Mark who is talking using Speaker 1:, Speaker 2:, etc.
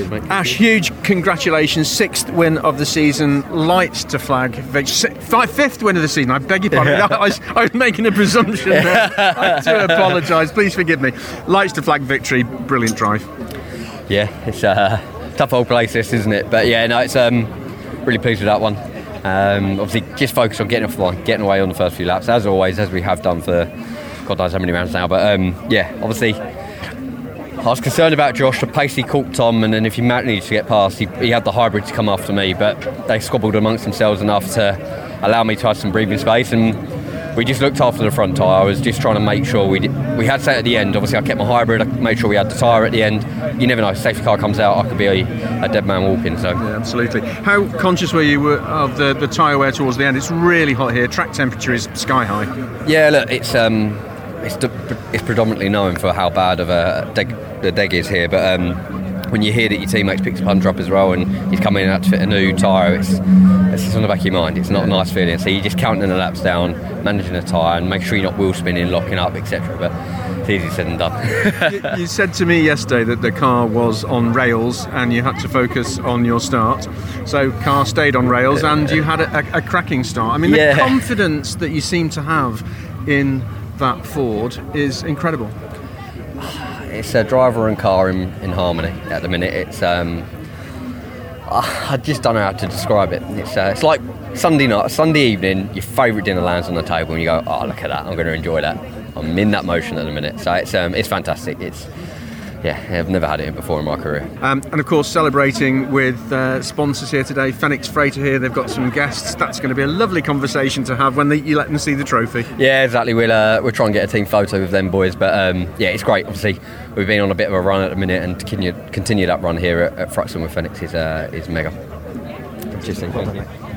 Speaker 1: Cheers, mate.
Speaker 2: Ash, huge congratulations. Sixth win of the season. Lights to flag. vic- si- fi- Fifth win of the season. I beg your pardon. I, was, I was making a presumption there. I do apologise. Please forgive me. Lights to flag victory. Brilliant drive.
Speaker 1: Yeah, it's a tough old place, this, isn't it? But yeah, no, it's um, really pleased with that one. Um, obviously, just focus on getting off the line, getting away on the first few laps, as always, as we have done for God knows how many rounds now. But um, yeah, obviously, I was concerned about Josh. The pace he caught Tom, and then if he managed to get past, he, he had the hybrid to come after me. But they squabbled amongst themselves enough to allow me to have some breathing space. And we just looked after the front tyre. I was just trying to make sure we did, we had set at the end. Obviously, I kept my hybrid. I made sure we had the tyre at the end. You never know. Safety car comes out, I could be a, a dead man walking. So
Speaker 2: Yeah, absolutely. How conscious were you of the, the tyre wear towards the end? It's really hot here. Track temperature is sky high.
Speaker 1: Yeah, look, it's um, it's it's predominantly known for how bad of a deg, the deg is here, but um, when you hear that your teammates picked a puncher up as well and he's coming out to fit a new tyre, it's it's just on the back of your mind. It's not a nice feeling. So you're just counting the laps down, managing the tyre, and make sure you're not wheel spinning, locking up, etc. But it's easy said and done.
Speaker 2: you, you said to me yesterday that the car was on rails and you had to focus on your start. So car stayed on rails and you had a, a, a cracking start. I mean,
Speaker 1: Yeah.
Speaker 2: the confidence that you seem to have in that Ford is incredible.
Speaker 1: it's a driver and car in, in harmony at the minute. It's um, I just don't know how to describe it. It's uh, it's like Sunday night, Sunday evening. Your favourite dinner lands on the table, and you go, "Oh, look at that! I'm going to enjoy that." I'm in that motion at the minute, so it's um, it's fantastic. It's yeah, I've never had it before in my career.
Speaker 2: Um, and of course, celebrating with uh, sponsors here today. Phoenix Freighter here. They've got some guests. That's going to be a lovely conversation to have when they, you let them see the trophy.
Speaker 1: Yeah, exactly. We'll uh, we'll try and get a team photo with them boys, but um, yeah, it's great. Obviously, we've been on a bit of a run at the minute, and to continue continue that run here at, at Thruxton with Phoenix is uh, is mega. Thank you.